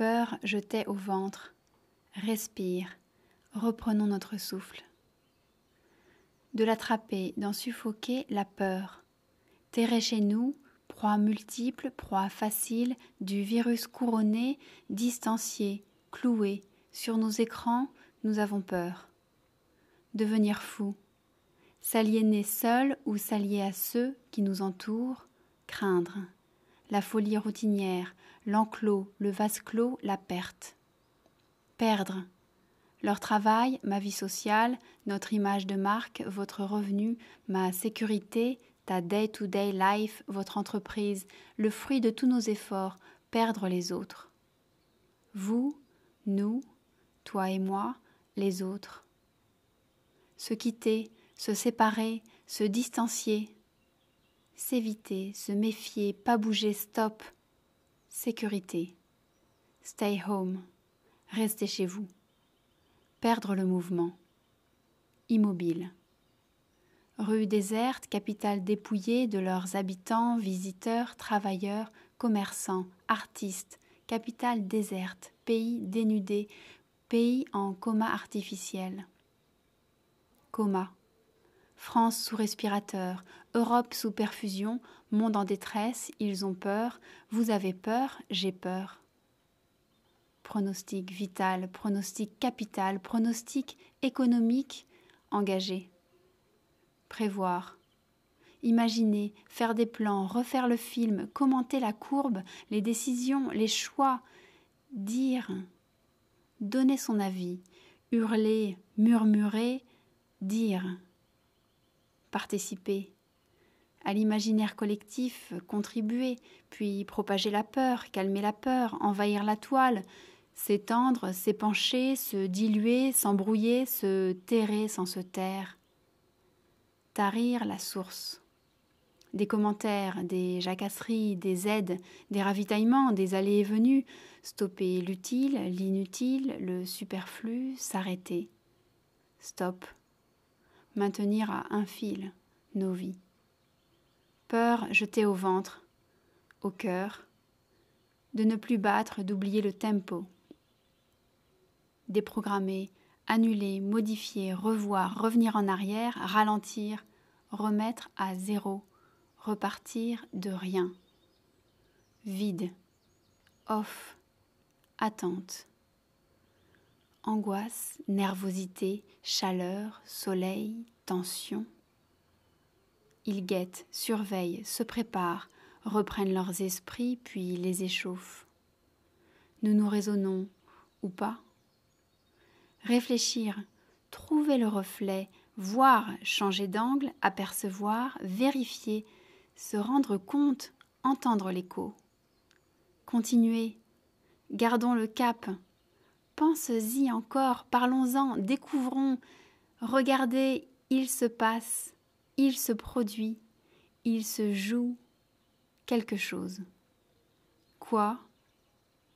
Peur, au ventre. Respire, reprenons notre souffle. De l'attraper, d'en suffoquer la peur. Terré chez nous, proie multiple, proie facile, du virus couronné, distancié, cloué, sur nos écrans, nous avons peur. Devenir fou, s'aliéner seul ou s'allier à ceux qui nous entourent, craindre. La folie routinière, l'enclos, le vase clos, la perte. Perdre. Leur travail, ma vie sociale, notre image de marque, votre revenu, ma sécurité, ta day-to-day life, votre entreprise, le fruit de tous nos efforts, perdre les autres. Vous, nous, toi et moi, les autres. Se quitter, se séparer, se distancier, s'éviter, se méfier, pas bouger, stop, sécurité, stay home, rester chez vous, perdre le mouvement, immobile. Rue déserte, capitale dépouillée de leurs habitants, visiteurs, travailleurs, commerçants, artistes, capitale déserte, pays dénudé, pays en coma artificiel. Coma. France sous respirateur, Europe sous perfusion, monde en détresse, ils ont peur, vous avez peur, j'ai peur. Pronostic vital, pronostic capital, pronostic économique, engagé. Prévoir, imaginer, faire des plans, refaire le film, commenter la courbe, les décisions, les choix, dire, donner son avis, hurler, murmurer, dire, participer, à l'imaginaire collectif, contribuer, puis propager la peur, calmer la peur, envahir la toile, s'étendre, s'épancher, se diluer, s'embrouiller, se terrer sans se taire, tarir la source. Des commentaires, des jacasseries, des aides, des ravitaillements, des allées et venues, stopper l'utile, l'inutile, le superflu, s'arrêter. Stop. Maintenir à un fil nos vies. Peur jetée au ventre, au cœur, de ne plus battre, d'oublier le tempo. Déprogrammer, annuler, modifier, revoir, revenir en arrière, ralentir, remettre à zéro, repartir de rien. Vide, off, attente. Angoisse, nervosité, chaleur, soleil, tension. Ils guettent, surveillent, se préparent, reprennent leurs esprits, puis les échauffent. Nous nous raisonnons, ou pas? Réfléchir, trouver le reflet, voir, changer d'angle, apercevoir, vérifier, se rendre compte, entendre l'écho. Continuer, gardons le cap, pense-y encore, parlons-en, découvrons, regardez, il se passe, il se produit, il se joue quelque chose. Quoi?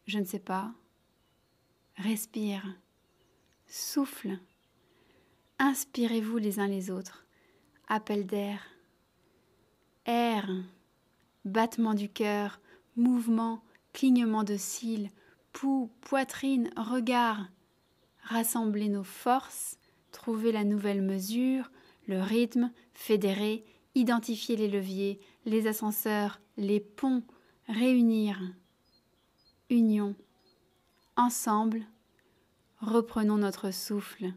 Je ne sais pas. Respire souffle. Inspirez-vous les uns les autres. Appel d'air. Air. Battement du cœur. Mouvement. Clignement de cils. Pouls. Poitrine. Regard. Rassembler nos forces. Trouver la nouvelle mesure. Le rythme. Fédérer. Identifier les leviers. Les ascenseurs. Les ponts. Réunir. Union. Ensemble Reprenons notre souffle.